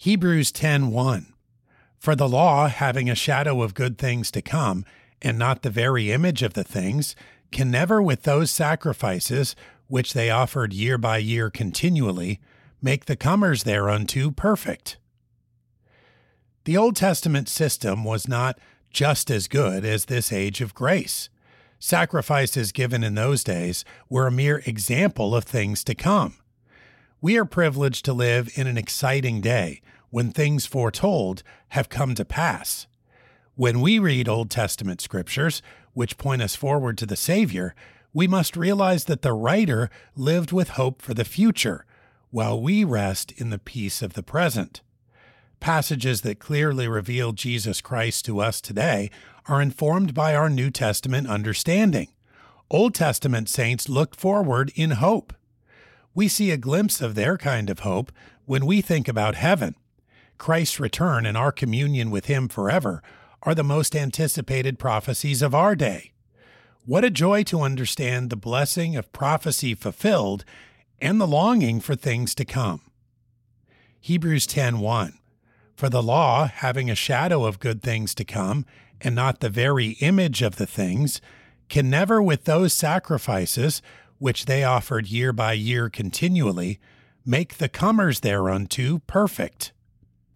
Hebrews 10:1 For the law, having a shadow of good things to come, and not the very image of the things, can never with those sacrifices which they offered year by year continually make the comers thereunto perfect. The Old Testament system was not just as good as this age of grace. Sacrifices given in those days were a mere example of things to come. We are privileged to live in an exciting day when things foretold have come to pass. When we read Old Testament scriptures, which point us forward to the Savior, we must realize that the writer lived with hope for the future, while we rest in the peace of the present. Passages that clearly reveal Jesus Christ to us today are informed by our New Testament understanding. Old Testament saints looked forward in hope. We see a glimpse of their kind of hope when we think about heaven. Christ's return and our communion with Him forever are the most anticipated prophecies of our day. What a joy to understand the blessing of prophecy fulfilled and the longing for things to come. Hebrews 10:1 For the law, having a shadow of good things to come, and not the very image of the things, can never with those sacrifices which they offered year by year continually, make the comers thereunto perfect.